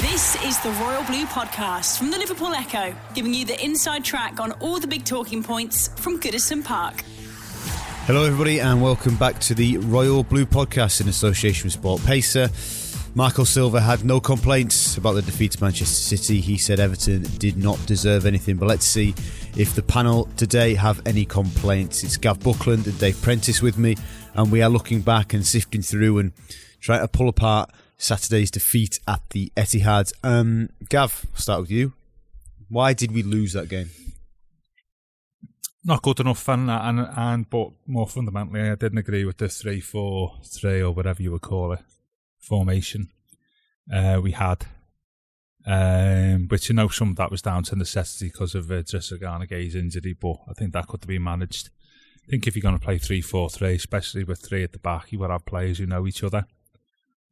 This is the Royal Blue Podcast from the Liverpool Echo, giving you the inside track on all the big talking points from Goodison Park. Hello, everybody, and welcome back to the Royal Blue Podcast in association with Sport Pacer. Marco Silva had no complaints about the defeat to Manchester City. He said Everton did not deserve anything, but let's see if the panel today have any complaints. It's Gav Buckland and Dave Prentice with me, and we are looking back and sifting through and trying to pull apart Saturday's defeat at the Etihad. Um, Gav, I'll start with you. Why did we lose that game? Not good enough, and and and but more fundamentally, I didn't agree with the three four three or whatever you would call it formation uh, we had. Um, which you know some of that was down to necessity because of uh, Gueye's injury, but I think that could have been managed. I think if you're going to play three four three, especially with three at the back, you would have players who know each other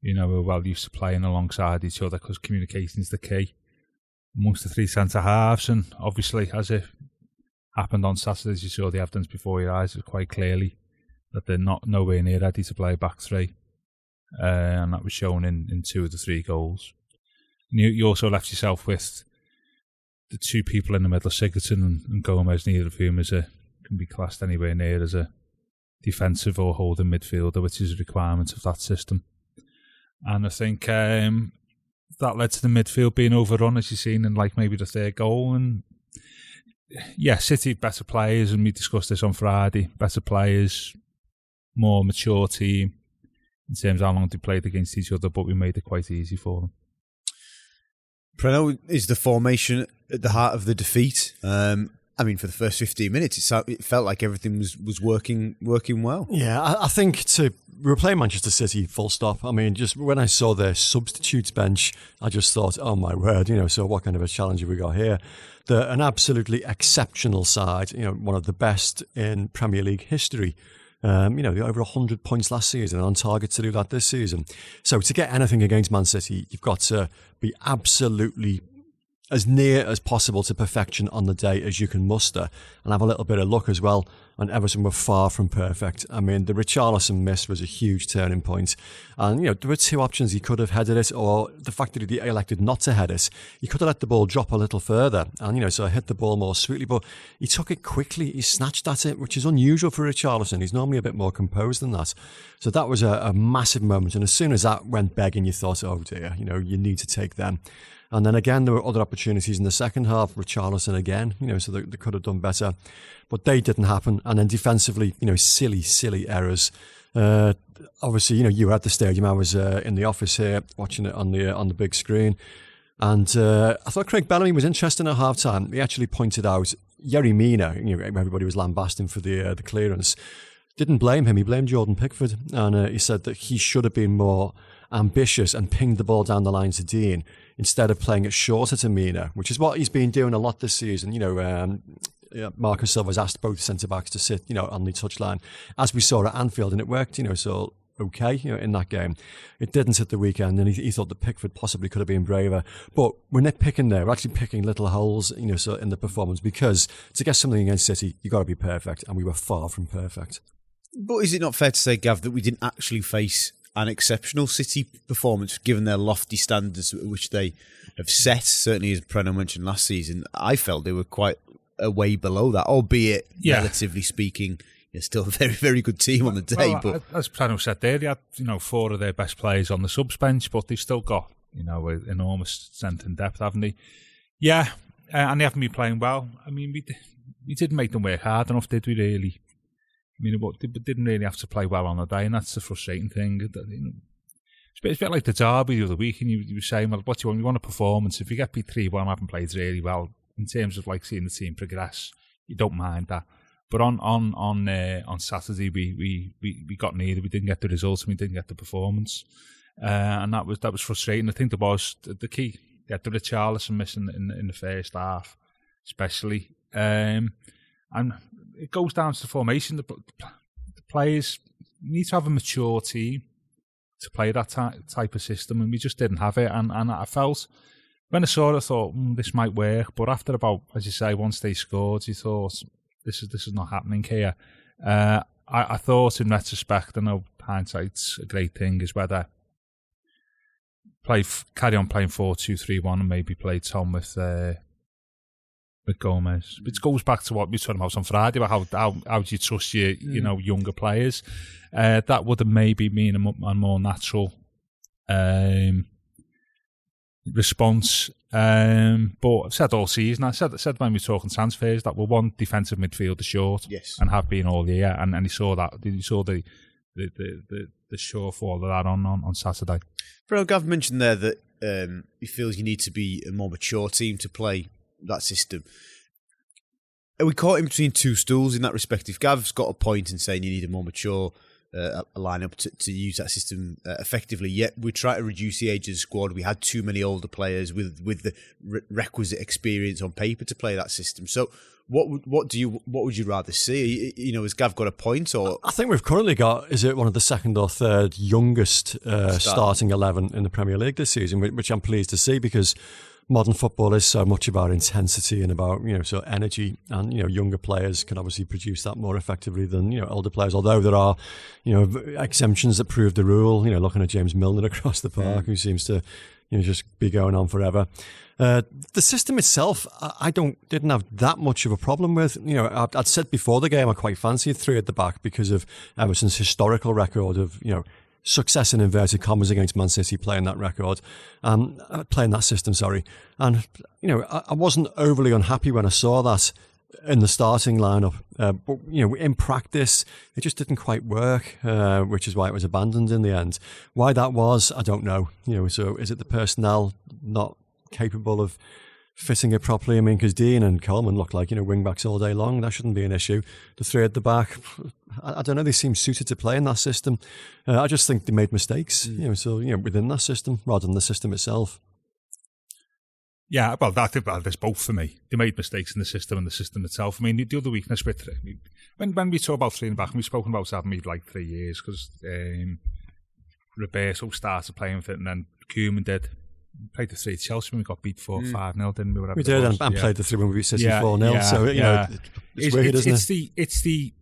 you know, we're well used to playing alongside each other because communication is the key amongst the three centre halves. And obviously, as it happened on Saturday, as you saw the evidence before your eyes quite clearly that they're not nowhere near ready to play back three. Uh, and that was shown in, in two of the three goals. And you, you also left yourself with the two people in the middle, Sigurdsson and, and Gomez, neither of whom is a, can be classed anywhere near as a defensive or holding midfielder, which is a requirement of that system. And I think um, that led to the midfield being overrun, as you've seen, in like maybe the third goal. And yeah, City better players, and we discussed this on Friday. Better players, more mature team in terms of how long they played against each other, but we made it quite easy for them. Preno, is the formation at the heart of the defeat? Um, I mean, for the first 15 minutes, it, felt like everything was, was working working well. Yeah, I, I think to playing Manchester City, full stop. I mean, just when I saw their substitutes bench, I just thought, oh my word, you know, so what kind of a challenge have we got here? They're an absolutely exceptional side, you know, one of the best in Premier League history. Um, you know, over 100 points last season, on target to do that this season. So to get anything against Man City, you've got to be absolutely as near as possible to perfection on the day as you can muster and have a little bit of luck as well. And Everton were far from perfect. I mean, the Richarlison miss was a huge turning point. And, you know, there were two options. He could have headed it, or the fact that he elected not to head it, he could have let the ball drop a little further and, you know, so hit the ball more sweetly. But he took it quickly. He snatched at it, which is unusual for Richarlison. He's normally a bit more composed than that. So that was a, a massive moment. And as soon as that went begging, you thought, oh dear, you know, you need to take them. And then again, there were other opportunities in the second half. Richarlison again, you know, so they, they could have done better, but they didn't happen. And then defensively, you know, silly, silly errors. Uh, obviously, you know, you were at the stadium. I was uh, in the office here watching it on the uh, on the big screen, and uh, I thought Craig Bellamy was interesting at half time. He actually pointed out Yerry Mina. You know, everybody was lambasting for the uh, the clearance. Didn't blame him. He blamed Jordan Pickford, and uh, he said that he should have been more ambitious and pinged the ball down the line to Digne instead of playing it shorter to Mina, which is what he's been doing a lot this season. You know, um, Marco Silva's asked both centre backs to sit, you know, on the touchline, as we saw at Anfield, and it worked. You know, so okay, you know, in that game. It didn't at the weekend, and he, he, thought that Pickford possibly could have been braver. But we're not picking there. We're actually picking little holes, you know, so in the performance because to get something against City, you got to be perfect, and we were far from perfect. But is it not fair to say, Gav, that we didn't actually face an exceptional City performance given their lofty standards which they have set. Certainly, as Preno mentioned last season, I felt they were quite a way below that, albeit yeah. relatively speaking. It's still a very, very good team on the day. Well, but as Preno said there, they had you know four of their best players on the subs bench, but they've still got you know enormous strength and depth, haven't they? Yeah, uh, and they haven't been playing well. I mean, we we didn't make them work hard enough, did we? Really, I mean, but didn't really have to play well on the day, and that's the frustrating thing. It's, a bit, it's a bit like the derby the other week, and you, you were saying, well, what do you want? You want a performance. If you get beat 3 1, I haven't played really well in terms of like seeing the team progress, you don't mind that. But on on on uh, on Saturday, we, we, we, we got neither. We didn't get the results, and we didn't get the performance, uh, and that was that was frustrating. I think there was the, the key. Had the Richarlison missing in in the first half, especially, um, and it goes down to the formation. The, the players need to have a mature team to play that ty- type of system, and we just didn't have it. And, and I felt when I saw it, I thought mm, this might work. But after about, as you say, once they scored, you thought this is this is not happening here. Uh, I, I thought in retrospect, I know hindsight's a great thing, is whether play carry on playing four two three one and maybe play Tom with uh, with Gomez. It goes back to what we were talking about on Friday about how how, how do you trust your you know younger players. Uh, that would have maybe been a, a more natural um, response. Um, but I've said all season, I said said when we were talking transfers that we're one defensive midfielder short, Yes. and have been all year, and, and he saw that. He saw the the the the, the shortfall of that on, on on Saturday. Bro, Gav mentioned there that um, he feels you need to be a more mature team to play that system. Are we caught in between two stools in that respect? If Gav's got a point in saying you need a more mature uh, a lineup to, to use that system uh, effectively, yet we try to reduce the age of the squad. We had too many older players with with the re- requisite experience on paper to play that system. So, what would what do you what would you rather see? You know, has Gav got a point or I think we've currently got, is it one of the second or third youngest uh, starting 11 in the Premier League this season, which I'm pleased to see because modern football is so much about intensity and about, you know, so energy and, you know, younger players can obviously produce that more effectively than, you know, older players. Although there are, you know, exemptions that prove the rule, you know, looking at James Milner across the park who seems to, you know, just be going on forever. Uh, the system itself, I don't didn't have that much of a problem with. You know, I'd said before the game I quite fancied three at the back because of Everton's historical record of you know success in inverted commas against Man City playing that record, um, uh, playing that system. Sorry, and you know I, I wasn't overly unhappy when I saw that in the starting lineup. Uh, but you know, in practice, it just didn't quite work, uh, which is why it was abandoned in the end. Why that was, I don't know. You know, so is it the personnel not capable of fitting it properly? I mean, because Digne and Coleman look like you know wing backs all day long. That shouldn't be an issue. The three at the back, I, I don't know. They seem suited to play in that system. Uh, I just think they made mistakes. You know, so you know within that system rather than the system itself. Yeah, well, well, there's both for me. They made mistakes in the system and the system itself. I mean, the other weakness with I mean, when when we talk about three in the back, and we've spoken about having made like three years because um, Roberto started playing with it, and then Koeman did. We played the three at Chelsea when we got beat four five 0 didn't we? Whatever We did, and, and Yeah. played the three when we beat City four 0 yeah, So you yeah. know, it's, It's, weird, it's, isn't it's it? the it's the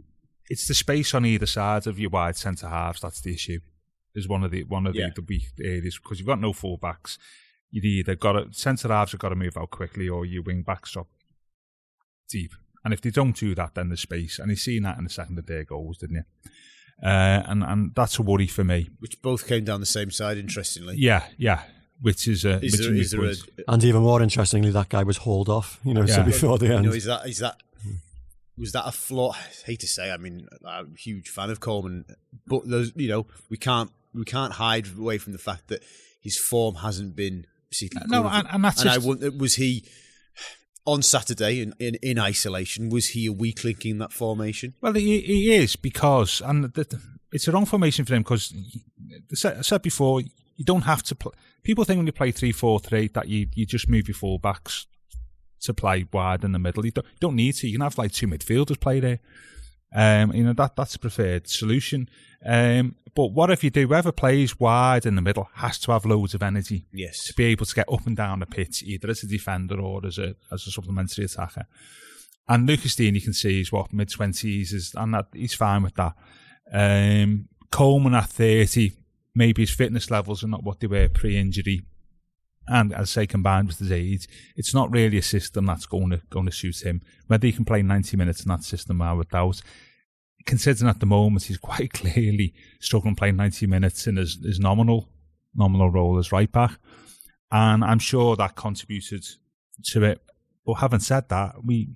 it's the space on either side of your wide centre halves that's the issue. Is one of the one of Yeah. the, the weak areas because you've got no full backs. You've either got to centre halves have got to move out quickly, or your wing backs drop deep. And if they don't do that, then there's space. And you've seen that in the second of their goals, didn't you? Uh, and and that's a worry for me. which both came down the same side? Interestingly, Yeah, yeah. Which is a is which there, is is there a. And even more interestingly, that guy was hauled off. You know, so before the you end. know, is that is that was that a flaw? I hate to say, I mean, I'm a huge fan of Coleman, but there's you know we can't we can't hide away from the fact that his form hasn't been particularly No, good. and- and that's I just- wonder, was he on Saturday in, in in isolation? Was he a weak link in that formation? Well, he, he is because, and the, the- it's a wrong formation for him because I said before, you don't have to play. People think when you play three four three that you, you just move your full backs to play wide in the middle. You don't, you don't need to. You can have like two midfielders play there. Um, you know that that's a preferred solution. Um, but what if you do? Whoever plays wide in the middle has to have loads of energy Yes. to be able to get up and down the pitch, either as a defender or as a as a supplementary attacker. And Lucas Digne, you can see, he's what mid twenties, is and that he's fine with that. Um, Coleman at thirty, maybe his fitness levels are not what they were pre-injury, and as I say, combined with his age, it's not really a system that's going to going to suit him. Whether he can play ninety minutes in that system, I would doubt. Considering at the moment he's quite clearly struggling playing ninety minutes in his, his nominal nominal role as right back, and I'm sure that contributed to it. But having said that, we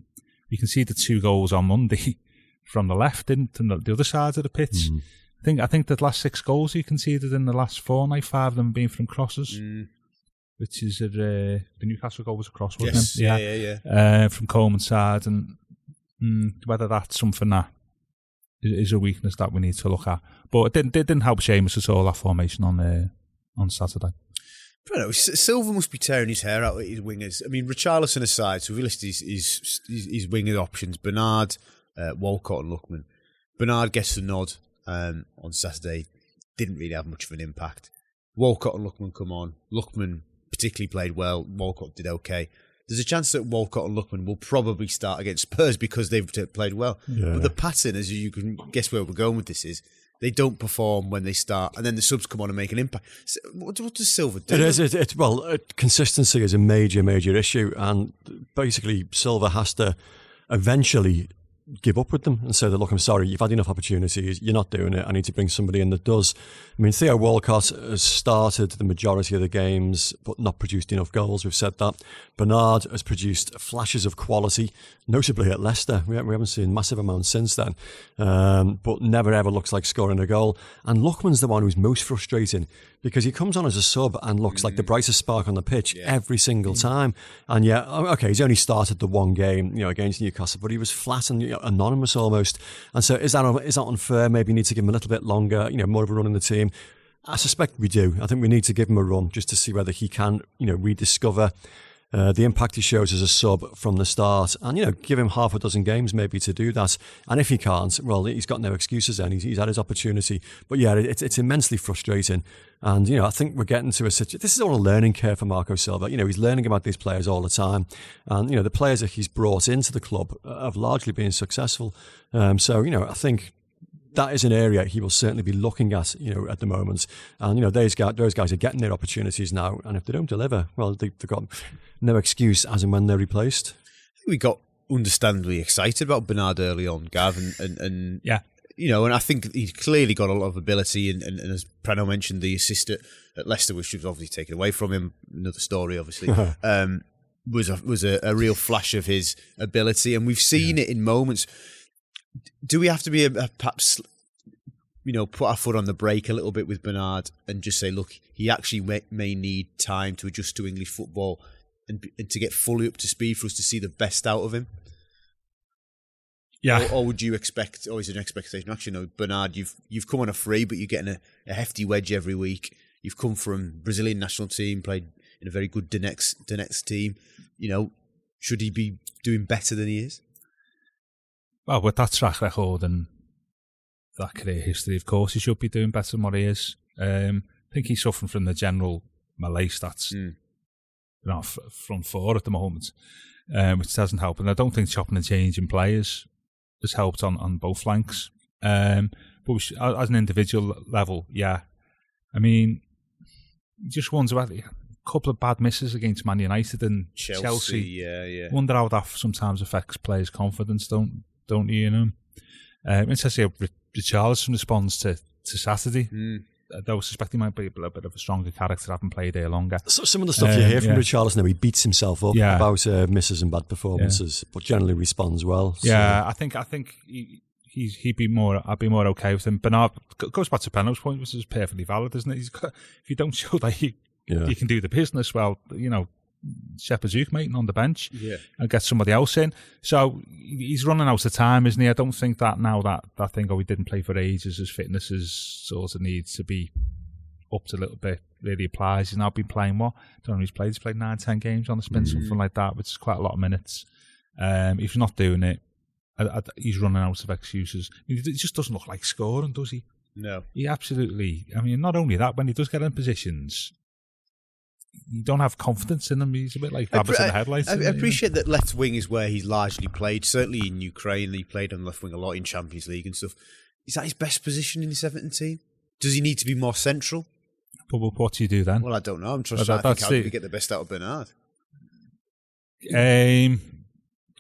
we can see the two goals on Monday from the left, didn't and the, the other side of the pitch. Mm. I think I think the last six goals he conceded in the last four, night five of them being from crosses, which is at, uh, the Newcastle goal was a cross, wasn't Yes. it? Yeah. Yeah. Yeah. uh, from Coleman's side, and mm, whether that's something that is, is a weakness that we need to look at. But it didn't, it didn't help Seamus at all that formation on uh, on Saturday. I don't know. Silva must be tearing his hair out at his wingers. I mean, Richarlison aside, so we list his, his, his, his winger options, Bernard, uh, Walcott and Lookman. Bernard gets the nod um, on Saturday. Didn't really have much of an impact. Walcott and Lookman come on. Lookman particularly played well. Walcott did okay. There's a chance that Walcott and Lookman will probably start against Spurs because they've played well. Yeah. But the pattern, as you can guess where we're going with this, is they don't perform when they start, and then the subs come on and make an impact. What, what does Silva do? It is. It, it, well, uh, consistency is a major, major issue, and basically Silva has to eventually give up with them and say that, look, I'm sorry, you've had enough opportunities, you're not doing it, I need to bring somebody in that does. I mean, Theo Walcott has started the majority of the games, but not produced enough goals. We've said that. Bernard has produced flashes of quality, notably at Leicester. We haven't seen massive amounts since then, um, but never ever looks like scoring a goal. And Lookman's the one who's most frustrating because he comes on as a sub and looks mm. like the mm. brightest spark on the pitch yeah. every single mm. time. And yeah, okay, he's only started the one game, you know, against Newcastle, but he was flat and you know, anonymous almost. And so is that is that unfair? Maybe you need to give him a little bit longer, you know, more of a run in the team. I suspect we do. I think we need to give him a run just to see whether he can, you know, rediscover uh, the impact he shows as a sub from the start, and you know, give him half a dozen games maybe to do that. And if he can't, well, he's got no excuses. Then he's, he's had his opportunity. But yeah, it, it's immensely frustrating. And you know, I think we're getting to a situation. This is all a learning curve for Marco Silva. You know, he's learning about these players all the time, and you know, the players that he's brought into the club have largely been successful. Um, so you know, I think that is an area he will certainly be looking at, you know, at the moment. And, you know, those guys, those guys are getting their opportunities now. And if they don't deliver, well, they, have got no excuse as and when they're replaced. We got understandably excited about Bernard early on, Gav, and, and, and yeah. You know, and I think he's clearly got a lot of ability, and, and, and as Prano mentioned, the assist at, at Leicester, which was obviously taken away from him, another story, obviously, um, was a, was a, a, real flash of his ability, and we've seen yeah. it in moments do we have to be a, a, perhaps you know put our foot on the brake a little bit with Bernard and just say, look, he actually may, may need time to adjust to English football and, and, to get fully up to speed for us to see the best out of him. Yeah. Or, or would you expect, or is it an expectation? Actually, no, Bernard, you've you've come on a free, but you're getting a, a hefty wedge every week. You've come from Brazilian national team, played in a very good Donetsk, Donetsk team. You know, should he be doing better than he is? Well, with that track record and that career history, of course, he should be doing better than what he is. Um, I think he's suffering from the general malaise that's mm. you know, from four at the moment, um, which doesn't help. And I don't think chopping and changing players has helped on, on both flanks. Um, but should, as an individual level, yeah. I mean, just wonder about a couple of bad misses against Man United and Chelsea. Chelsea. Yeah, yeah. Wonder how that sometimes affects players' confidence. Don't don't you? You know, um, it's actually how Richarlison responds to to Saturday. Mm. Though I suspect he might be a bit of a stronger character, having played here longer. So some of the stuff um, you hear from yeah. Richarlison, now he beats himself up yeah. about uh, misses and bad performances, yeah. but generally responds well. So. Yeah, I think I think he, he's he'd be more. I'd be more okay with him. Bernard goes back to Penno's point, which is perfectly valid, isn't it? He's got, if you don't show that you you can do the business well, you know, Shepherd's meeting on the bench yeah. and get somebody else in. So he's running out of time, isn't he? I don't think that now that that thing, oh, he didn't play for ages, his fitness is sort of needs to be upped a little bit really applies. He's now been playing what? I don't know he's played. He's played nine, ten games on the spin, mm-hmm. something like that, which is quite a lot of minutes. Um, if he's not doing it, I, I, he's running out of excuses. He just doesn't look like scoring, does he? No. He absolutely, I mean, not only that, when he does get in positions, you don't have confidence in him. He's a bit like rabbit in the headlights. I, I, I appreciate that left wing is where he's largely played. Certainly in Ukraine, he played on left wing a lot in Champions League and stuff. Is that his best position in the Everton team? Does he need to be more central? But what do you do then? Well, I don't know. I'm trying well, to think how we get the best out of Bernard. Um,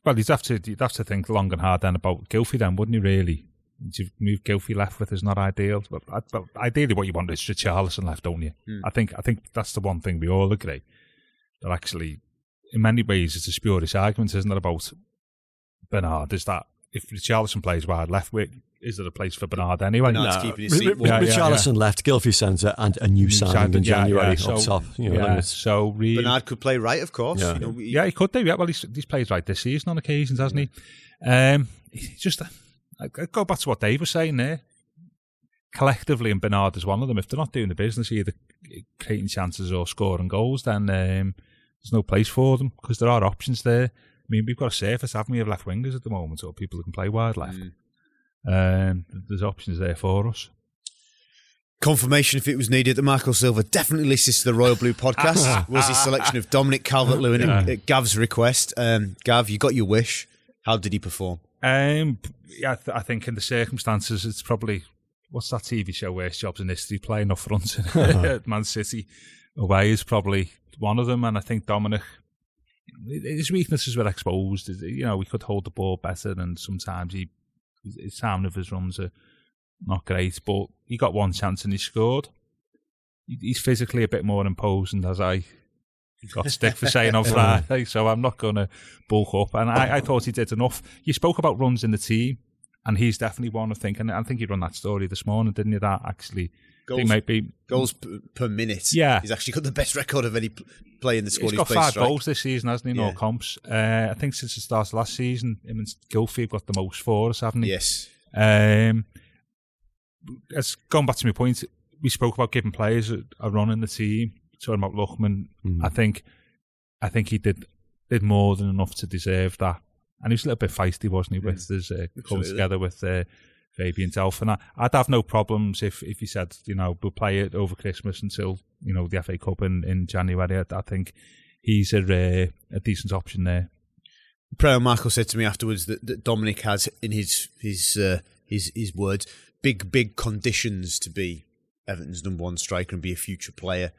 well, you'd have to you'd have to think long and hard then about Gylfi then, wouldn't you? Really, move Gylfi left with is not ideal. But, but ideally, what you want is Richarlison left, don't you? Mm. I think I think that's the one thing we all agree that actually, in many ways, it's a spurious argument, isn't it? About Bernard is that if Richarlison plays wide left, wing, is there a place for Bernard anyway? No, no. keeping his seat warm. Yeah, Richarlison yeah, yeah. left, Gylfi centre, and a new, new signing in January yeah, up top. You know, yeah, so really, Bernard could play right, of course. Yeah, you know, he, yeah, he could do. Yeah, well, he's, he's played right this season on occasions, hasn't he? Um, he's just. I go back to what Dave was saying there. Collectively, and Bernard is one of them. If they're not doing the business, either creating chances or scoring goals, then um, there's no place for them because there are options there. I mean, we've got a surface, haven't we, of left wingers at the moment, or people who can play wide left. Mm. Um, there's options there for us. Confirmation, if it was needed, that Marco Silva definitely listens to the Royal Blue podcast. was his selection of Dominic Calvert-Lewin yeah. at Gav's request. Um, Gav, you got your wish. How did he perform? Um, yeah, I, th- I, think in the circumstances, it's probably what's that TV show? Worst jobs in history, playing up front at Man City away is probably one of them. And I think Dominic, his weaknesses were exposed. You know, we could hold the ball better, and sometimes he his sound of his runs are not great. But he got one chance and he scored. He's physically a bit more imposing, as I got stick for saying on Friday, so I'm not going to bulk up. And I, I, thought he did enough. You spoke about runs in the team, and he's definitely one. I think, and I think you run that story this morning, didn't you? That actually goals, might be goals per minute. Yeah, he's actually got the best record of any player in the squad. He's got five strike. goals this season, hasn't he? In yeah. all comps. Uh, I think since the start of last season, him and Gylfi have got the most for us, haven't he? Yes. Um, it's gone back to my point. We spoke about giving players a, a run in the team. Talking about Lookman, mm. I think, I think he did did more than enough to deserve that. And he was a little bit feisty, wasn't he, with his uh, coming together with uh, Fabian Delph. And I, would have no problems if, if he said, you know, we'll play it over Christmas until, you know, the FA Cup in, in January. I, I think he's a, uh, a decent option there. Preo Michael said to me afterwards that, that Dominic has, in his his uh, his his words, big big conditions to be Everton's number one striker and be a future player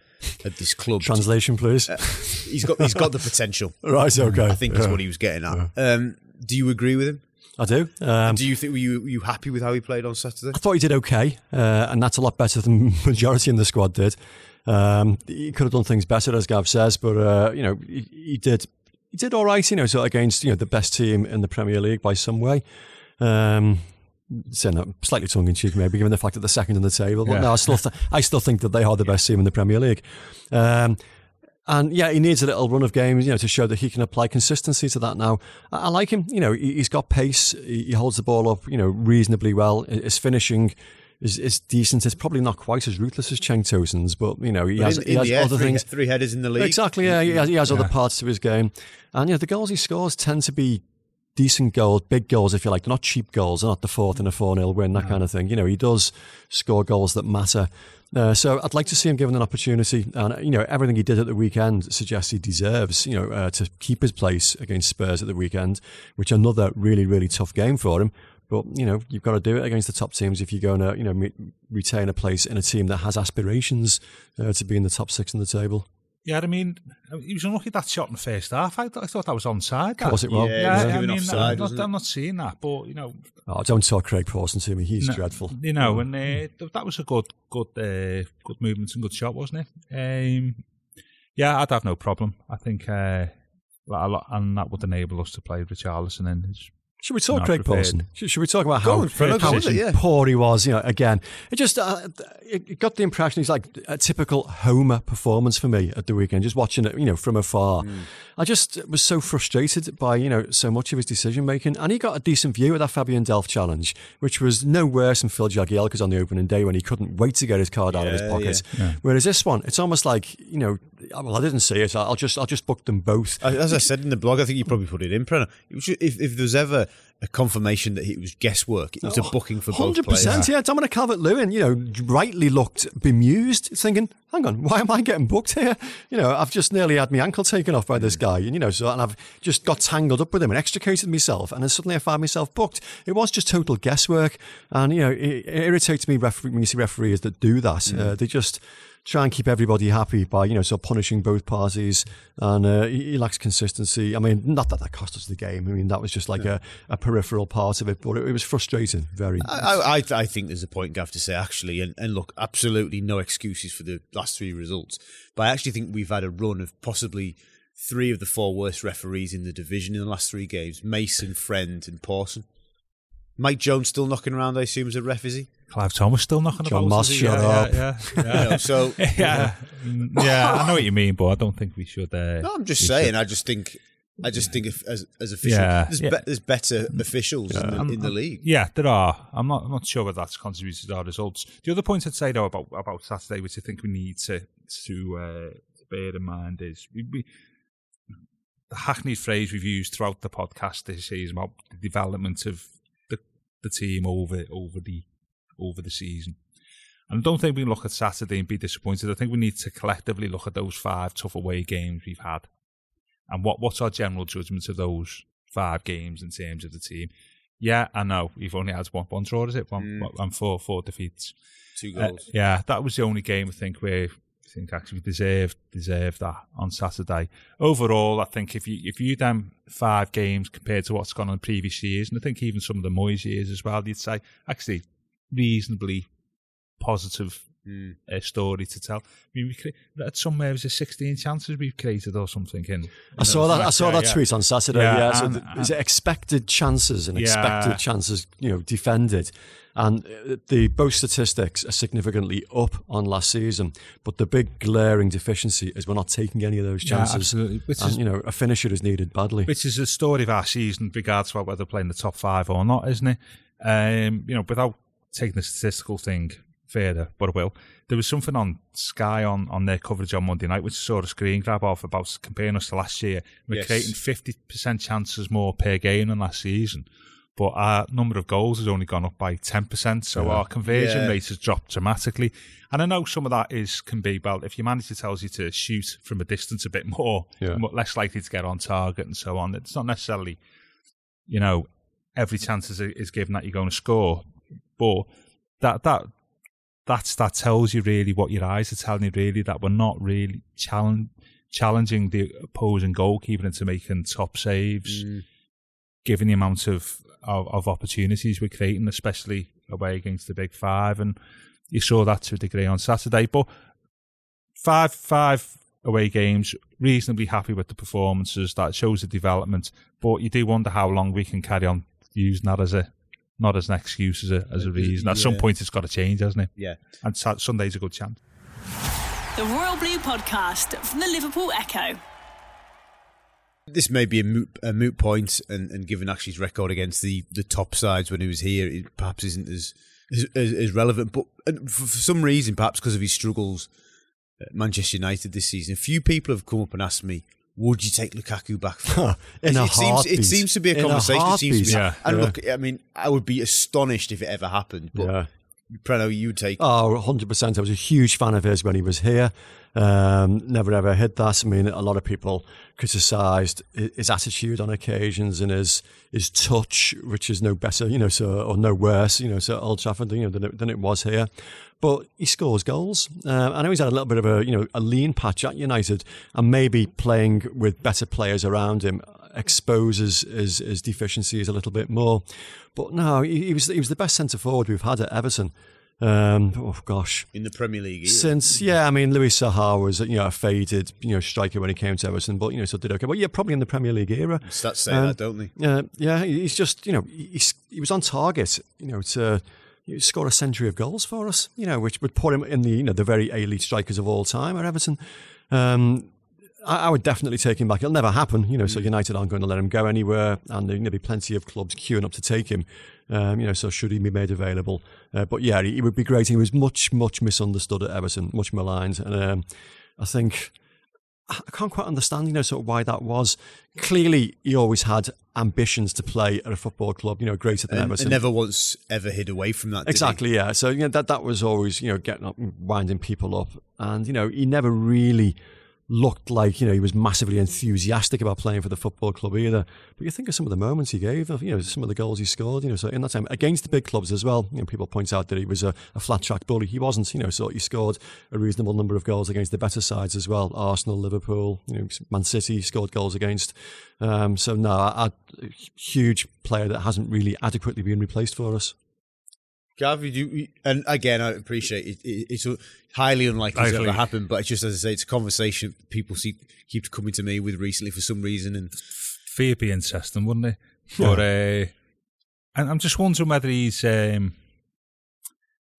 at this club. Translation, please. Uh, he's got he's got the potential. right. Okay. I think yeah. is what he was getting at. Yeah. Um, do you agree with him? I do. Um, do you think were you were you happy with how he played on Saturday? I thought he did okay, uh, and that's a lot better than majority in the squad did. Um, he could have done things better, as Gav says, but uh, you know he, he, did he did all right. You know, so against you know the best team in the Premier League by some way. Um, saying that slightly tongue in cheek, maybe given the fact that they're second in the table. But yeah. no, I still th- I still think that they are the best team in the Premier League. Um, and yeah, he needs a little run of games, you know, to show that he can apply consistency to that. Now, I, I like him. You know, he, has got pace. He, he, holds the ball up, you know, reasonably well. His finishing is, is decent. It's probably not quite as ruthless as Cenk Tosun's, but you know, he but has, in, he has other three, things. Three headers in the league. Exactly. Yeah, he has, he has yeah. other parts to his game, and you know, the goals he scores tend to be decent goals, big goals, if you like. They're not cheap goals. They're not the fourth and a 4 0 win, that kind of thing. You know, he does score goals that matter. Uh, so I'd like to see him given an opportunity. And, you know, everything he did at the weekend suggests he deserves, you know, uh, to keep his place against Spurs at the weekend, which another really, really tough game for him. But, you know, you've got to do it against the top teams if you're going to, you know, retain a place in a team that has aspirations uh, to be in the top six in the table. Yeah, I mean, he was unlucky that shot in the first half. I, I thought that was onside. That. Was it wrong? Yeah, yeah I mean, offside, I'm, not, I'm not seeing that, but you know. Oh, don't talk Craig Pawson to me. He's no, dreadful. You know, and uh, that was a good, good, uh, good movement and good shot, wasn't it? Um, yeah, I'd have no problem. I think, uh, and that would enable us to play Richarlison in his should we talk Craig Pawson? Should, should, we talk about how, how yeah. poor he was? You know, again, it just uh, it got the impression he's like a typical Homer performance for me at the weekend. Just watching it, you know, from afar, mm. I just was so frustrated by you know so much of his decision making, and he got a decent view of that Fabian Delph challenge, which was no worse than Phil Jagielka's on the opening day when he couldn't wait to get his card yeah, out of his pocket. Yeah. Whereas this one, it's almost like you know, well, I didn't see it. I'll just I'll just book them both. As I said in the blog, I think you probably put it in, Brenner. If, if there's ever a confirmation that it was guesswork. It was a oh, booking for both 100%, players. 100%, yeah. Dominic Calvert-Lewin, you know, rightly looked bemused, thinking, hang on, why am I getting booked here? You know, I've just nearly had my ankle taken off by this guy, and, you know, so, and I've just got tangled up with him and extricated myself, and then suddenly I find myself booked. It was just total guesswork, and, you know, it, it irritates me when you see referees that do that. Mm. Uh, they just try and keep everybody happy by, you know, so punishing both parties. And uh, he, he, lacks consistency. I mean, not that that cost us the game. I mean, that was just like yeah. a, a, peripheral part of it, but it, it was frustrating, very. I, I, I, think there's a point, Gav, to say, actually, and, and look, absolutely no excuses for the last three results. But I actually think we've had a run of possibly three of the four worst referees in the division in the last three games Mason, Friend, and Pawson. Mike Jones still knocking around, I assume, as a ref, is he? Clive Thomas still knocking John about. Moss, shut yeah, up. Yeah, yeah, yeah. so yeah, yeah, I know what you mean, but I don't think we should. Uh, no, I'm just saying. Should. I just think, I just think if, as as officials, yeah, there's, yeah. Be, there's better officials in, the, in the league. Yeah, there are. I'm not. I'm not sure whether that's contributed to our results. The other point I'd say though about about Saturday, which I think we need to to, uh, to bear in mind, is we, we the hackneyed phrase we've used throughout the podcast this season about the development of the team over over the over the season. And I don't think we can look at Saturday and be disappointed. I think we need to collectively look at those five tough away games we've had. And what, what's our general judgment of those five games in terms of the team? Yeah, I know. we've only had one, one draw, is it? One, Mm. and four, four defeats. Two Uh, goals. yeah, that was the only game I think where think actually deserved deserved that on Saturday. Overall, I think if you if you them five games compared to what's gone on in previous years, and I think even some of the Moyes years as well, you'd say actually reasonably positive Mm. uh, story to tell. I mean, we cre- at somewhere was it sixteen chances we've created or something. In I saw that. I saw that yeah. tweet on Saturday. Yeah, Yeah, so and- th- is it expected chances and expected chances, you know, defended, and uh, the both statistics are significantly up on last season. But the big glaring deficiency is we're not taking any of those chances. absolutely. Which and is you know, a finisher is needed badly. which is the story of our season, regardless of whether they're playing the top five or not, isn't it? Um, you know, without taking the statistical thing further, but I will. There was something on Sky on, on their coverage on Monday night, which I saw a screen grab off about comparing us to last year. We're Yes. creating 50% chances more per game than last season. But our number of goals has only gone up by 10%, so our conversion Yeah. rate has dropped dramatically. And I know some of that is can be, well, if your manager tells you to shoot from a distance a bit more, Yeah. less likely to get on target and so on. It's not necessarily, you know, every chance is, is given that you're going to score, but that that that's that tells you really what your eyes are telling you really that we're not really challenge, challenging the opposing goalkeeper into making top saves, Mm. given the amount of, of of opportunities we're creating, especially away against the big five, and you saw that to a degree on Saturday. But five five away games, reasonably happy with the performances. That shows the development, but you do wonder how long we can carry on using that as a not as an excuse as a as a reason. At some point, it's got to change, hasn't it? Yeah. And Sa- Sunday's a good chance. The Royal Blue Podcast from the Liverpool Echo. This may be a moot, a moot point, and, and given Ashley's record against the, the top sides when he was here, it perhaps isn't as as, as, as relevant. But and for, for some reason, perhaps because of his struggles at Manchester United this season, a few people have come up and asked me, "Would you take Lukaku back?" For it, a it seems it seems to be a In a conversation. it seems to be, heartbeat. and Yeah. look, I mean, I would be astonished if it ever happened. But Yeah. Preno, you take. Oh, 100%. I was a huge fan of his when he was here. Um, never ever hid that. I mean, a lot of people criticised his attitude on occasions and his his touch, which is no better, you know, so or no worse, you know, so Old Trafford, you know, than it, than it was here. But he scores goals. Um, I know he's had a little bit of a, you know, a lean patch at United, and maybe playing with better players around him exposes his, his deficiencies a little bit more. But no, he, he was he was the best centre forward we've had at Everton. Um, oh gosh, in the Premier League. either. since yeah, I mean Louis Saha was you know a faded you know striker when he came to Everton, but you know so did okay. But yeah, probably in the Premier League era. Stats say Um, that, don't they? Yeah, yeah, he's just you know he's, he was on target, you know to score a century of goals for us, you know, which would put him in the you know the very elite strikers of all time at Everton. Um, I, I would definitely take him back. It'll never happen, you know. So United aren't going to let him go anywhere, and there'll be plenty of clubs queuing up to take him. Um, you know, so should he be made available? Uh, but yeah, he, he would be great. He was much, much misunderstood at Everton, much maligned, and um, I think I can't quite understand, you know, sort of why that was. Clearly, he always had ambitions to play at a football club, you know, greater than And, Everton. and never once ever hid away from that. did he? Exactly, yeah. So you know that that was always you know getting up, winding people up, and you know he never really looked like you know he was massively enthusiastic about playing for the football club either. But you think of some of the moments he gave, you know, some of the goals he scored, you know, so in that time against the big clubs as well. You know, people point out that he was a, a flat track bully. He wasn't, you know, so he scored a reasonable number of goals against the better sides as well. Arsenal, Liverpool, you know, Man City scored goals against. Um, so no, a, I, huge player that hasn't really adequately been replaced for us. Gav, you do, and again, I appreciate it. it it's highly unlikely to Likely. ever happen, but it's just as I say, it's a conversation people see, keep coming to me with recently for some reason, and Fear be interesting, wouldn't it? But uh, and I'm just wondering whether he's um,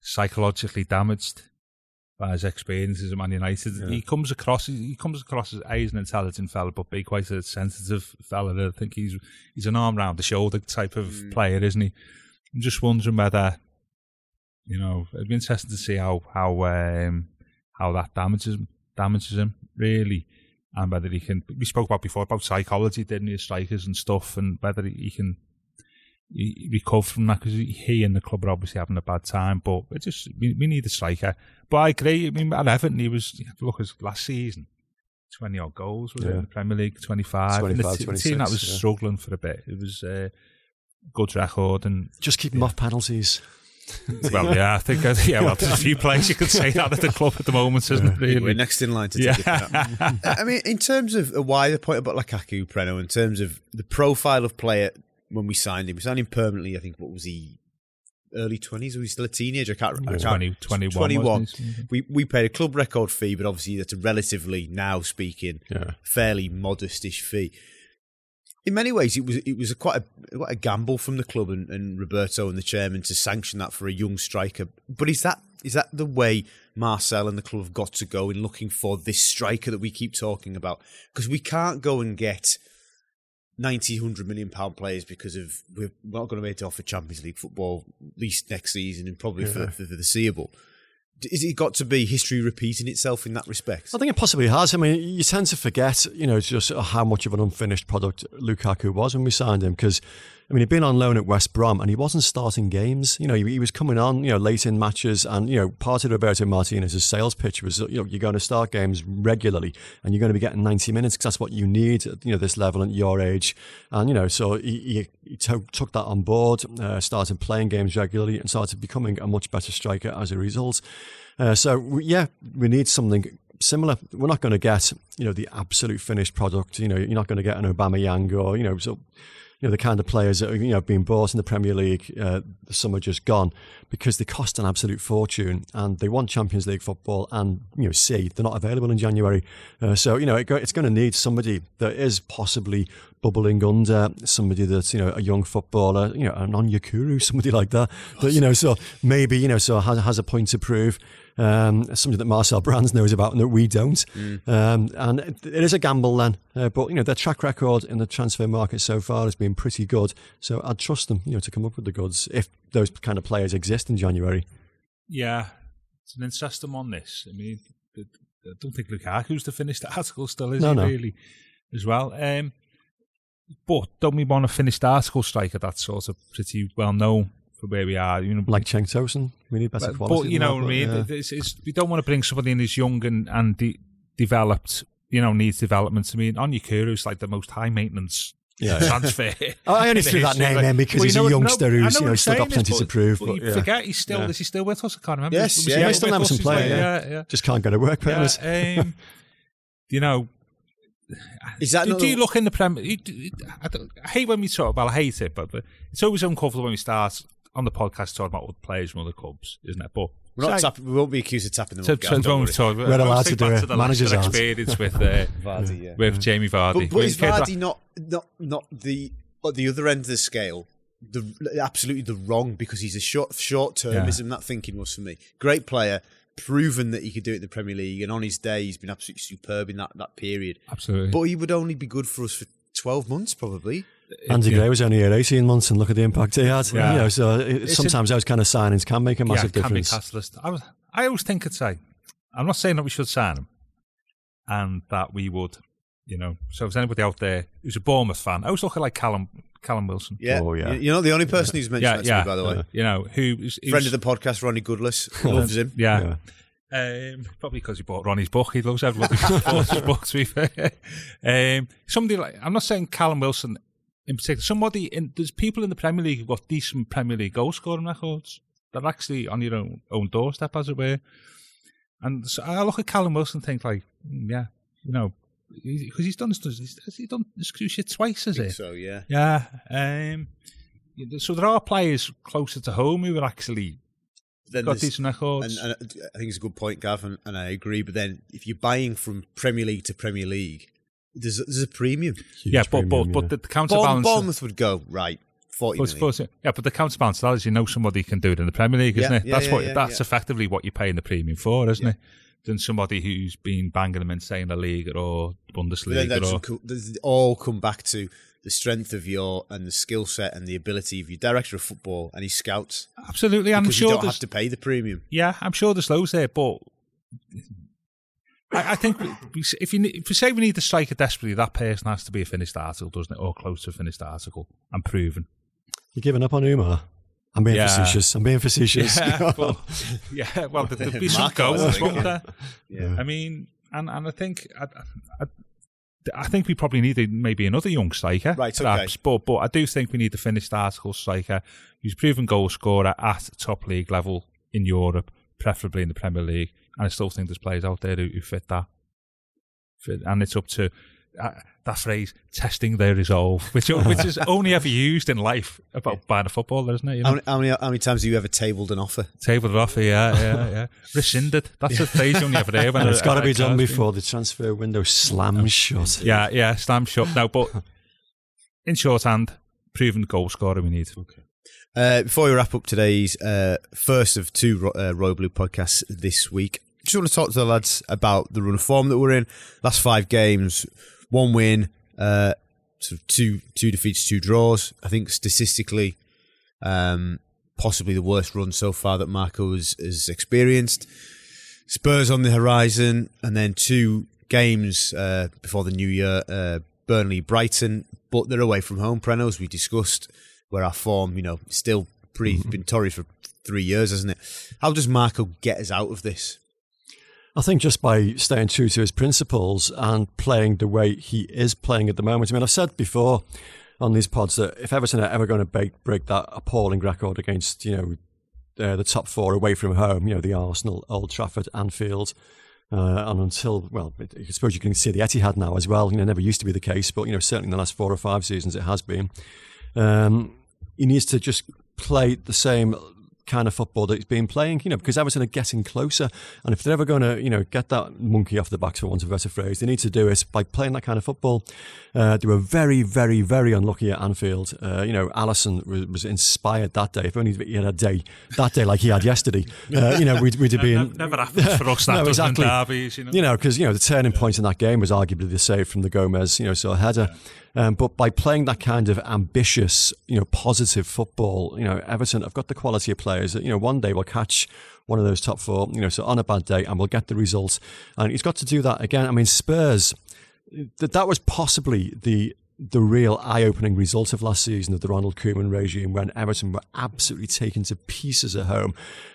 psychologically damaged by his experiences at Man United. He comes across he comes across as A, an intelligent fella, but B quite a sensitive fella. I think he's he's an arm round the shoulder type of player, isn't he? I'm just wondering whether you know it'd be interesting to see how how um, how that damages damages him really, and whether he can. We spoke about before about psychology, didn't of strikers and stuff, and whether he can he recover from that because he and the club are obviously having a bad time. But it just we, we need a striker. But I agree. I mean, at Everton, he was you have to look at last season. 20 odd goals was Yeah. in the Premier League, 25. and 25, the, t- the team that was yeah. struggling for a bit. It was uh, good record, and Just keep them off penalties. well, yeah, I think uh, yeah, well, there's a few players you could say that at the club at the moment, isn't it? We're next in line to take Yeah. it. I mean, in terms of a wider point about Lukaku, Preno, in terms of the profile of player when we signed him, we signed him permanently. I think what was he? Early twenties? Was he still a teenager? I can't. I can't 20, 21, 21. We we paid a club record fee, but obviously that's a relatively now speaking Yeah. fairly modestish fee. In many ways, it was it was a quite a quite a gamble from the club and, and Roberto and the chairman to sanction that for a young striker. But is that is that the way Marcel and the club have got to go in looking for this striker that we keep talking about? Because we can't go and get 90, 100 million pound players because of we're not going to be able to offer Champions League football at least next season and probably for, for the foreseeable. Is it got to be history repeating itself in that respect? I think it possibly has. I mean, you tend to forget, you know, just uh, how much of an unfinished product Lukaku was when we signed him because, I mean, he'd been on loan at West Brom and he wasn't starting games. You know, he, he was coming on, you know, late in matches and, you know, part of Roberto Martinez's sales pitch was, you know, you're going to start games regularly and you're going to be getting 90 minutes because that's what you need at, you know, this level at your age. And, you know, so he, he, he to- took that on board, uh, started playing games regularly and started becoming a much better striker as a result. Uh, so we, yeah, we need something similar. We're not going to get you know the absolute finished product. You know, you're not going to get an Aubameyang or you know so. You know the kind of players that you know being bought in the Premier League. Uh, some are just gone because they cost an absolute fortune, and they want Champions League football. And you know, see, they're not available in January. Uh, so you know, it, it's going to need somebody that is possibly bubbling under somebody that's you know a young footballer, you know, an Onyekuru, somebody like that. That you know, so maybe you know, so has, has a point to prove. Um, something that Marcel Brands knows about and that we don't. Um, and it, it is a gamble then, uh, but you know their track record in the transfer market so far has been pretty good. So I'd trust them, you know, to come up with the goods if those kind of players exist in January. Yeah, it's an interesting one. This, I mean, I don't think Lukaku's the finished article still, is No, he? no. Really, as well. Um, but don't we want a finished article striker that's sort of pretty well known for where we are? You know, Like Cenk Tosun, we need better but, quality. but you know what I mean. yeah. It's, it's, we don't want to bring somebody in who's young and and de- developed. You know, needs development. I mean, Onyekuru's like the most high maintenance Yeah. transfer. Oh, I only in threw that name it. in because Well, he's you a know what- youngster no, who's know you know I'm still got plenty to prove. But But you yeah. forget he's still Yeah. is he still with us? I can't remember. Yes, yeah. he Yeah, he's still with an us? Everton player, Yeah, yeah. just can't get a work permit. Yeah, um, you know, Is that do, not do you look in the Premier? I, I hate when we talk. Well, I hate it, but, but it's always uncomfortable when we start on the podcast talking about other players from other clubs, isn't it? But We're not say- tapping, we won't be accused of tapping them so, up, so Gav, don't we worry. talk, We're I allowed to do it. to the Managers experience with uh, Vardy, yeah. with Jamie Vardy. But, but is Vardy not, not not the at the other end of the scale? The absolutely the wrong because he's a short short termism. That thinking was for me. Great player, proven that he could do it in the Premier League, and on his day he's been absolutely superb in that that period. Absolutely. But he would only be good for us for twelve months probably. Andy Yeah. Gray was only here 18 months and look at the impact he had. Yeah. You know, so it, It's sometimes those kind of signings can make a massive yeah, can be difference. catalyst. I, was, I always think it's like, I'm not saying that we should sign him, and that we would, you know. So if there's anybody out there who's a Bournemouth fan, I always look at like Callum Callum Wilson. Yeah, Oh, yeah. You- You're not the only person who's mentioned Yeah, that to yeah. me, by the way. You know who who's, who's Friend of the podcast, Ronnie Goodlass, loves him. yeah. Um, probably because he bought Ronnie's book. He loves everybody bought his book. To be fair, um, somebody like I'm not saying Callum Wilson in particular. Somebody in there's people in the Premier League who've got decent Premier League goal scoring records. They're actually on your own own doorstep, as it were. And so I look at Callum Wilson and think like, mm, yeah, you know, because he's done this. Has he done this screw shit twice? Has he? So yeah, Yeah. Um, so there are players closer to home who are actually then got decent records. And, and I think it's a good point, Gav, and, and I agree. But then, if you're buying from Premier League to Premier League, there's there's a premium. Huge yeah, but premium, but yeah. but the, the Bournemouth, counterbalance. Bournemouth would go right forty but, million. yeah, but the counterbalance to that is you know somebody can do it in the Premier League, isn't Yeah, it? yeah, that's yeah, what yeah, that's yeah. effectively what you're paying the premium for, isn't Yeah. it? Than somebody who's been banging them in, say, in the league or Bundesliga that's or cool- does it all come back to the strength of your and the skill set and the ability of your director of football and his scouts. absolutely. I'm because you sure don't have to pay the premium. yeah, I'm sure there's loads there, but. I, I think we- we- if you ne- if we say we need a striker desperately, that person has to be a finished article, doesn't it, or close to a finished article and proven. You're giving up on Umar. I'm being Yeah. facetious. I'm being facetious. Yeah, but, yeah. Well, there- there'll be some Marco, I goals, think, won't there? Yeah. I mean, and and I think I, I, I think we probably need maybe another young striker, Right, okay. But but I do think we need a finished article striker who's a proven goal scorer at top league level in Europe, preferably in the Premier League. And I still think there's players out there who, who fit that. Fit, and it's up to uh, that phrase, testing their resolve, which which is only ever used in life about buying a footballer, isn't it? You know? How many, how many how many times have you ever tabled an offer? Tabled an offer, yeah, yeah, yeah. Rescinded. That's a phrase you only ever hear. When And it's a- got to be done car's been- before the transfer window slams shut. Yeah, yeah, slam shut. No, but in shorthand, proven goal scorer we need. Uh, before we wrap up today's uh, first of two Ro- uh, Royal Blue podcasts this week, just want to talk to the lads about the run of form that we're in. Last five games, one win, uh, sort of two two defeats, two draws. I think statistically, um, possibly the worst run so far that Marco has, has experienced. Spurs on the horizon, and then two games uh, before the new year: uh, Burnley, Brighton, but they're away from home. Preno, as we discussed, where our form, you know, still pretty been torrid for three years, hasn't it? How does Marco get us out of this? I think just by staying true to his principles and playing the way he is playing at the moment. I mean, I've said before on these pods that if Everton are ever going to break, that appalling record against, you know, uh, the top four away from home, you know, the Arsenal, Old Trafford, Anfield, uh, and until, well, I suppose you can see the Etihad now as well. You know, never used to be the case, but, you know, certainly in the last four or five seasons it has been. Um, he needs to just play the same kind of football that he's been playing, you know, because Everton are getting closer. And if they're ever going to, you know, get that monkey off the back, for want of a better phrase, they need to do it by playing that kind of football. Uh, they were very, very, very unlucky at Anfield. Uh, you know, Alisson was, was inspired that day. If only he had a day, that day like he had yesterday, uh, you know, we'd, we'd have been. Never happens for us. That No, exactly. derbies, you know. You know, because you know the turning point in that game was arguably the save from the Gomez, you know, so header. Um, but by playing that kind of ambitious, you know, positive football, you know, Everton have got the quality of players that you know one day will catch one of those top four, you know, so on a bad day and we'll get the results. And he's got to do that again. I mean, Spurs, that that was possibly the the real eye-opening result of last season of the Ronald Koeman regime when Everton were absolutely taken to pieces at home.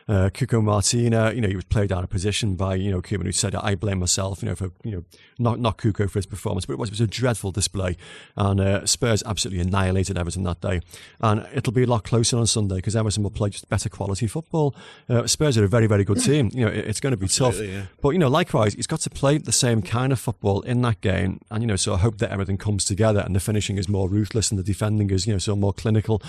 Uh, Cuco Martina, you know, he was played out of position by, you know, Koeman who said, I blame myself, you know, for, you know, not, not Cuco for his performance, but it was, it was a dreadful display. And uh, Spurs absolutely annihilated Everton that day. And it'll be a lot closer on Sunday because Everton will play just better quality football. Uh, Spurs are a very, very good team. You know, it- it's going to be tough. yeah. But, you know, likewise, he's got to play the same kind of football in that game. And, you know, so I hope that everything comes together and the finishing is more ruthless and the defending is, you know, so more clinical.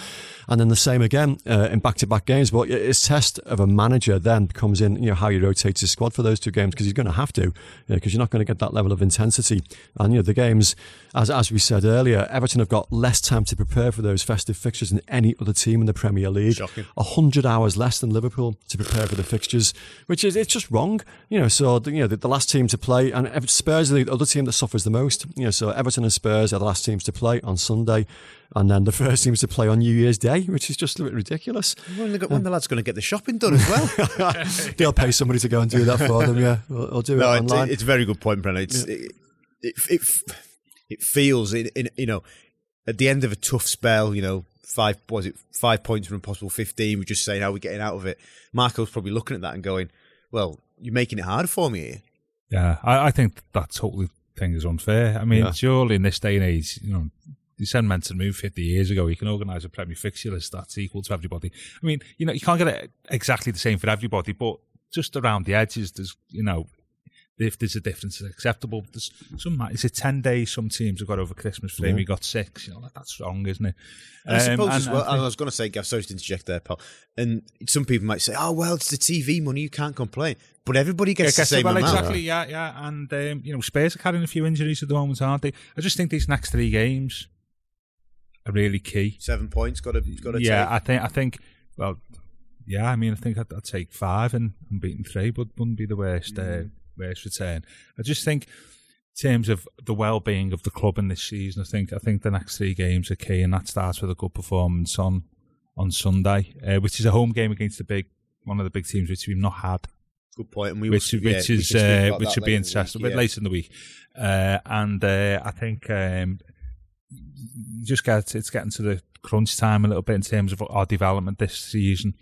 And then the same again uh, in back to back games. But it's test of a manager then comes in, you know, how he rotates his squad for those two games because he's going to have to, you know, because you're not going to get that level of intensity. And, you know, the games, as, as we said earlier, Everton have got less time to prepare for those festive fixtures than any other team in the Premier League. Shocking. A hundred hours less than Liverpool to prepare for the fixtures, which is it's just wrong. You know, so the, you know the, the last team to play, and Spurs are the other team that suffers the most. You know, so Everton and Spurs are the last teams to play on Sunday, and then the first teams to play on New Year's Day, which is just a bit ridiculous. When the, when the lad's going to get the shopping done as well? They'll pay somebody to go and do that for them. Yeah, or, or do no, it it's, online. it's a very good point, Brennan. It's, it, it, it, it feels, in, in, you know, at the end of a tough spell, you know, five, was it, five points from a possible 15, we're just saying how we're getting out of it. Marco's probably looking at that and going, well, you're making it hard for me here. Yeah, I, I think that totally thing is unfair. I mean, Yeah. surely in this day and age, you know, you send men to move 50 years ago, you can organise a Premier fixture list that's equal to everybody. I mean, you know, you can't get it exactly the same for everybody, but just around the edges, there's, you know, if there's a difference, it's acceptable. There's some, is it 10 days some teams have got over Christmas frame, we got six, you know, that, that's wrong, isn't it? And I suppose Um, as and well, I think- I was going to say, Gav, sorry to interject there, pal. And some people might say, oh, well, it's the TV money, you can't complain. But everybody gets Yeah, the same well, amount. exactly, yeah, yeah. And, um, you know, Spurs are carrying a few injuries at the moment, aren't they? I just think these next three games are really key. Seven points, got to got to yeah, take. I think, I think, well, yeah, I mean, I think I'd, I'd take five and, and beating three, but wouldn't be the worst, uh, worst return. I just think, in terms of the well-being of the club in this season, I think, I think the next three games are key, and that starts with a good performance on on Sunday, uh, which is a home game against the big one of the big teams which we've not had Good point. And we which will, which we is can uh, which would be later in the interesting, week, a bit yeah. later in the week. Uh, and uh, I think um, just get it's getting to the crunch time a little bit in terms of our development this season.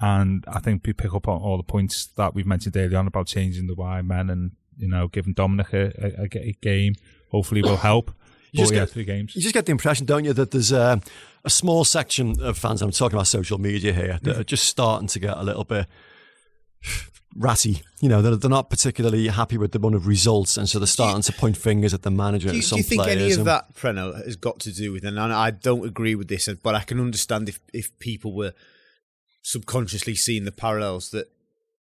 And I think we pick up on all the points that we've mentioned earlier on about changing the wide men and you know giving Dominic a game hopefully will help. You but just yeah, get- three games. You just get the impression, don't you, that there's a, a small section of fans, I'm talking about social media here, that Mm. are just starting to get a little bit ratty. You know, they're, they're not particularly happy with the run of results, and so they're starting to point fingers at the manager Do you, and do some you think players. any of and- that, Preno, has got to do with, and I I don't agree with this, but I can understand if, if people were subconsciously seeing the parallels that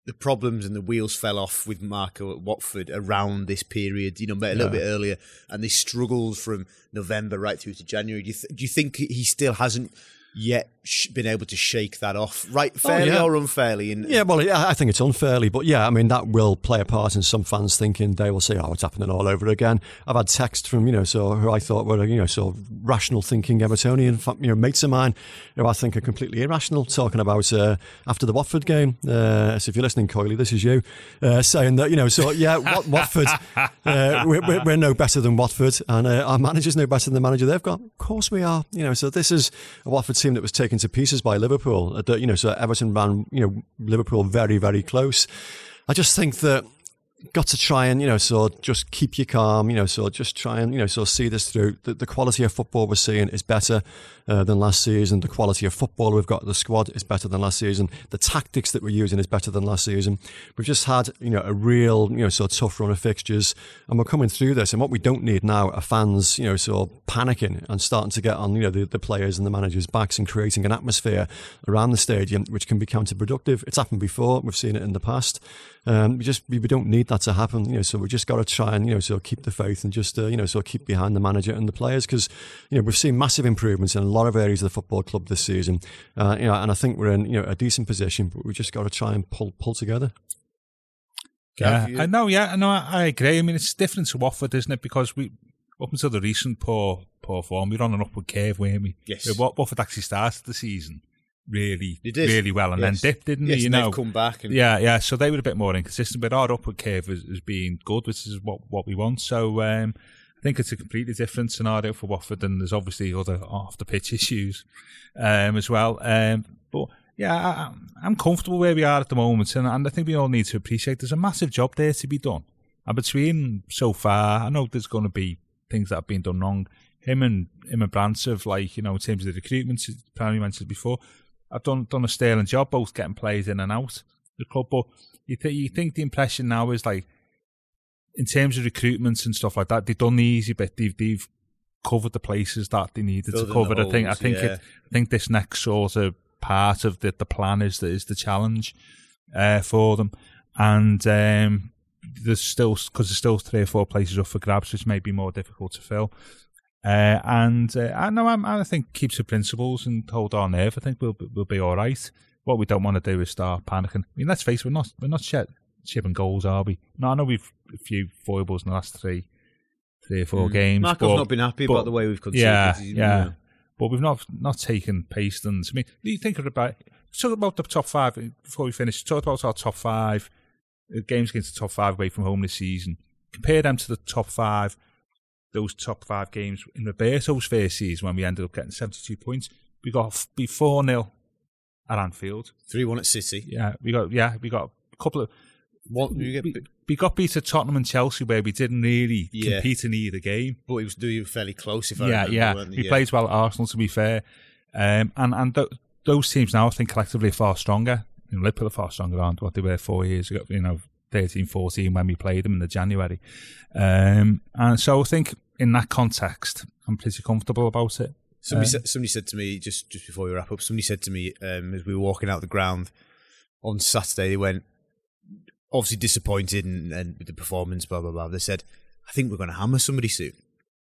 the problems and the wheels fell off with Marco at Watford around this period, you know, a little bit earlier, and they struggled from November right through to January. Do you, th- do you think he still hasn't yet been able to shake that off, right, fairly Oh, yeah. or unfairly? And Yeah, well, I think it's unfairly, but yeah, I mean that will play a part in some fans thinking they will say, "Oh, it's happening all over again." I've had texts from you know, so who I thought were you know, sort of rational thinking Evertonian, you know, mates of mine who I think are completely irrational, talking about uh, after the Watford game. Uh, so if you're listening, Coyley, this is you uh, saying that you know, so yeah, Wat- Watford, uh, we're, we're, we're no better than Watford, and uh, our manager's no better than the manager they've got. Of course we are, you know. So this is a Watford team that was taken to pieces by Liverpool. Uh, You know, so Everton ran, you know, Liverpool very, very close. I just think that got to try and you know so just keep you calm you know so just try and you know so see this through the, the quality of football we're seeing is better uh, than last season. The quality of football we've got the squad is better than last season. The tactics that we're using is better than last season. We've just had you know a real you know so tough run of fixtures and we're coming through this and what we don't need now are fans you know so panicking and starting to get on you know the, the players and the managers backs and creating an atmosphere around the stadium which can be counterproductive. It's happened before. We've seen it in the past. Um, we just we, we don't need that to happen, you know. So we just got to try and you know, so keep the faith and just uh, you know, so keep behind the manager and the players because you know we've seen massive improvements in a lot of areas of the football club this season, uh, you know, and I think we're in you know a decent position, but we just got to try and pull pull together. Yeah, Gav, you- I know. Yeah, I know. I I agree. I mean, it's different to Watford, isn't it? Because we, up until the recent poor, poor form, we were on an upward curve, weren't we? Yes. Wat- Watford actually started the season really, really well, and Yes. then dipped, didn't yes, they? You know, come back. And yeah, yeah. So they were a bit more inconsistent, but our upward curve has, has been good, which is what what we want. So um, I think it's a completely different scenario for Watford, and there's obviously other off the pitch issues um, as well. Um, but yeah, I, I'm- I'm comfortable where we are at the moment, and, and I think we all need to appreciate there's a massive job there to be done. And between so far, I know there's going to be things that have been done wrong. Him and him and Brands have like you know in terms of the recruitment, Primary mentioned before, I've done done a sterling job, both getting players in and out the club. But you th- you think the impression now is like in terms of recruitments and stuff like that, they've done the easy bit. They've they've covered the places that they needed Filled to cover. the I think I think yeah. it, I think this next sort of part of the the plan is the, is the challenge uh, for them, and um, there's still because there's still three or four places up for grabs, which may be more difficult to fill. Uh, and uh, I know I'm, I think keeps the principles and hold our nerve. I think we'll be- we'll be all right. What we don't want to do is start panicking. I mean, let's face it, we're not we're not shit, shipping goals, are we? No, I know we've a few foibles in the last three three or four games. Marco's but- not been happy but- about the way we've conceded. yeah, He's- yeah. But we've not not taken Pastons. I mean, you think about talk about the top five before we finish. Talk about our top five uh, games against the top five away from home this season. Compare them to the top five, those top five games in Roberto's first season when we ended up getting seventy two points. We got be four 0 at Anfield. 3 1 at City. Yeah, we got yeah we got a couple of One, you we, get, we got beat at Tottenham and Chelsea where we didn't really Yeah. compete in either game. but it was doing fairly close, if I yeah, remember. yeah. they? He plays well at Arsenal, to be fair. Um, and and th- those teams now, I think, collectively are far stronger. You know, Liverpool are far stronger than what they were four years ago, you know, 13, 14 when we played them in the January. Um, and so I think in that context, I'm pretty comfortable about it. Somebody, Um, said, somebody said to me just just before we wrap up. Somebody said to me um, as we were walking out the ground on Saturday. They went obviously disappointed and, and with the performance, blah blah blah. They said, "I think we're going to hammer somebody soon."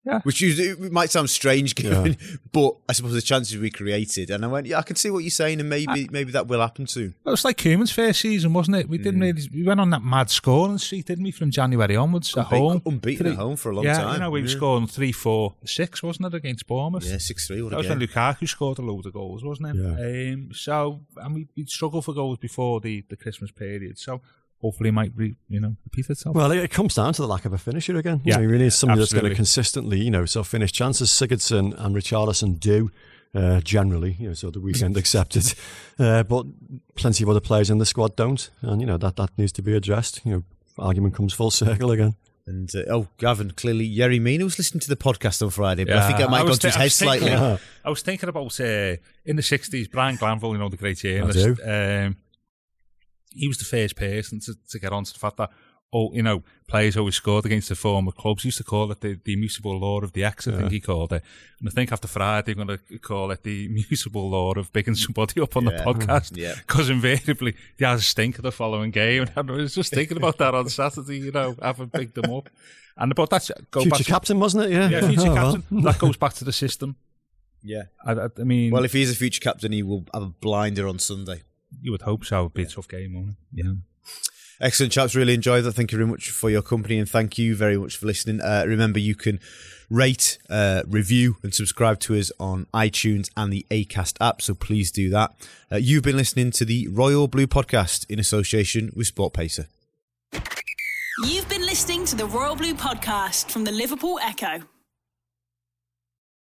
Yeah. Which is, it might sound strange, given, but I suppose the chances we created. And I went, "Yeah, I can see what you're saying, and maybe maybe that will happen soon." It was like Koeman's first season, wasn't it? We didn't really, we went on that mad scoring streak, didn't we, from January onwards at home? unbeaten Three- at home for a long yeah, time. you know, we were scoring 3 4 6, wasn't it, against Bournemouth? Yeah, six three. What That was when. Lukaku scored a load of goals, wasn't it? Yeah. Um, so, and we, we'd struggle for goals before the, the Christmas period. So, hopefully, it might re, you know repeat itself. Well, it it comes down to the lack of a finisher again. Yeah, you, know, you really is somebody that's going to consistently, you know, so finish chances. Sigurdsson and Richarlison do. Uh, generally, you know, so the weekend accepted, uh, but plenty of other players in the squad don't, and you know that that needs to be addressed. You know, argument comes full circle again. And uh, oh, Gavin, clearly Yerry Mina was listening to the podcast on Friday, but I think Yeah, it might have gone to his head slightly. thinking- I was thinking about uh, in the sixties, Brian Glanville, you know the great journalist. do. Um, he was the first person to, to get onto the fact that oh, you know, players always scored against the former clubs. He used to call it the, the immutable law of the X, I think he called it. And I think after Friday, they're going to call it the immutable law of picking somebody up on Yeah. the podcast. Yeah. Because invariably, he has a stinker the following game. And I was just thinking about that on Saturday, you know, having picked them up. And about that, go Future back to, captain, wasn't it? Yeah. yeah, future Oh, well. captain. That goes back to the system. Yeah. I, I mean, Well, if he's a future captain, he will have a blinder on Sunday. You would hope so. It'd be a tough game, won't it? Yeah. Excellent, chaps. Really enjoyed that. Thank you very much for your company and thank you very much for listening. Uh, remember, you can rate, uh, review, and subscribe to us on iTunes and the ACAST app. So please do that. Uh, you've been listening to the Royal Blue Podcast in association with SportPesa. You've been listening to the Royal Blue podcast from the Liverpool Echo.